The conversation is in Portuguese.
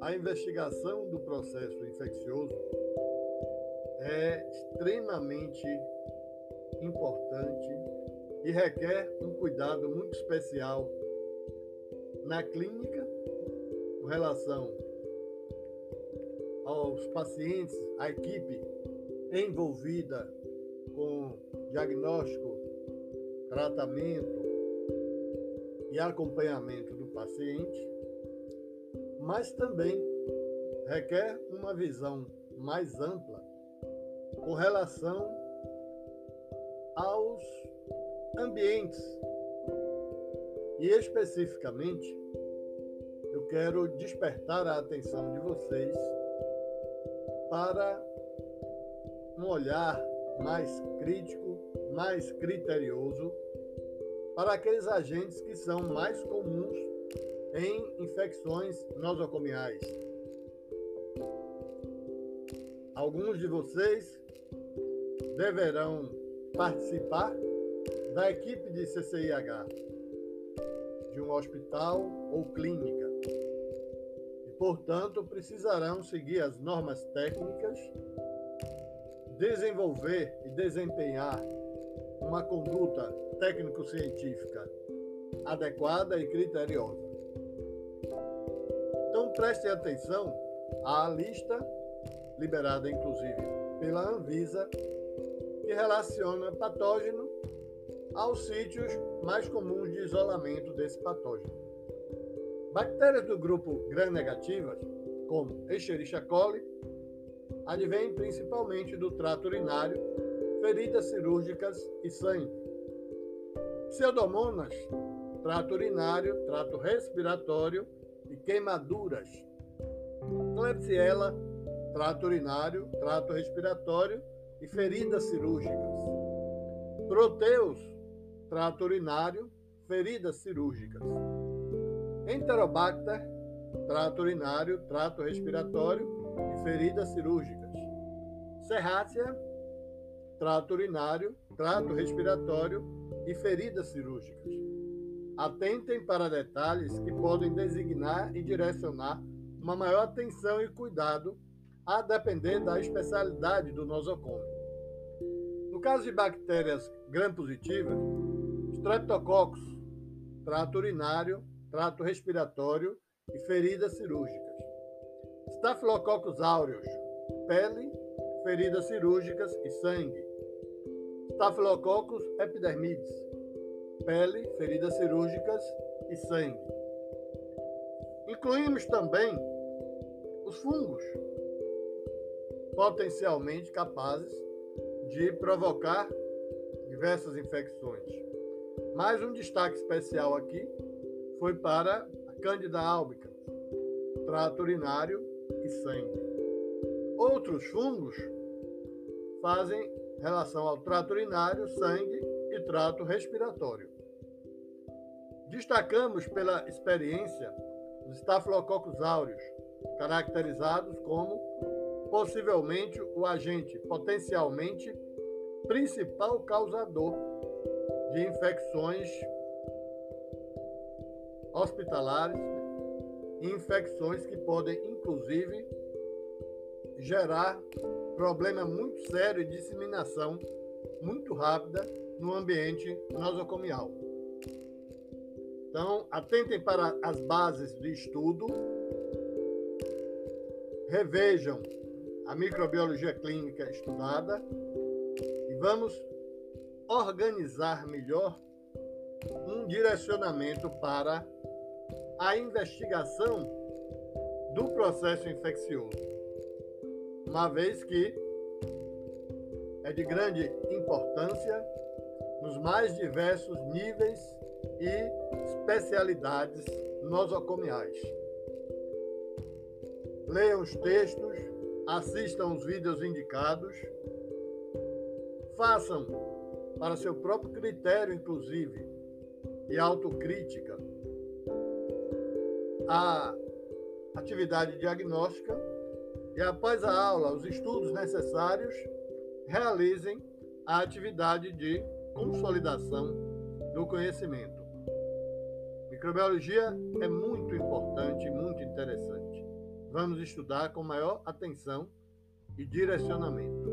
A investigação do processo infeccioso é extremamente importante e requer um cuidado muito especial na clínica com relação aos pacientes, à equipe envolvida com diagnóstico, tratamento e acompanhamento do paciente, mas também requer uma visão mais ampla com relação aos ambientes. E especificamente, eu quero despertar a atenção de vocês para um olhar mais crítico, mais criterioso para aqueles agentes que são mais comuns em infecções nosocomiais. Alguns de vocês deverão participar da equipe de CCIH de um hospital ou clínica e, portanto, precisarão seguir as normas técnicas, desenvolver e desempenhar uma conduta técnico-científica adequada e criteriosa. Então, prestem atenção à lista, liberada inclusive pela Anvisa, que relaciona patógeno aos sítios mais comuns de isolamento desse patógeno. Bactérias do grupo gram-negativas, como Escherichia coli, advêm principalmente do trato urinário, feridas cirúrgicas e sangue. Pseudomonas, trato urinário, trato respiratório e queimaduras. Klebsiella, trato urinário, trato respiratório e feridas cirúrgicas. Proteus, trato urinário, feridas cirúrgicas. Enterobacter, trato urinário, trato respiratório e feridas cirúrgicas. Serrácea, trato urinário, trato respiratório e feridas cirúrgicas. Atentem para detalhes que podem designar e direcionar uma maior atenção e cuidado a depender da especialidade do nosocomio. No caso de bactérias gram-positivas, Streptococcus, trato urinário, trato respiratório e feridas cirúrgicas. Staphylococcus aureus, pele, feridas cirúrgicas e sangue. Staphylococcus epidermidis, pele, feridas cirúrgicas e sangue. Incluímos também os fungos, potencialmente capazes de provocar diversas infecções. Mais um destaque especial aqui foi para a Cândida albicans, trato urinário e sangue. Outros fungos fazem relação ao trato urinário, sangue e trato respiratório. Destacamos pela experiência os Staphylococcus aureus, caracterizados como possivelmente o agente potencialmente principal causador de infecções hospitalares infecções que podem, inclusive, gerar problema muito sério de disseminação muito rápida no ambiente nosocomial. Então, atentem para as bases de estudo, revejam a microbiologia clínica estudada e vamos organizar melhor um direcionamento para a investigação do processo infeccioso, uma vez que é de grande importância nos mais diversos níveis e especialidades nosocomiais. Leiam os textos, assistam os vídeos indicados, façam para seu próprio critério, inclusive, e autocrítica, a atividade diagnóstica e, após a aula, os estudos necessários, realizem a atividade de consolidação do conhecimento. Microbiologia é muito importante muito interessante. Vamos estudar com maior atenção e direcionamento.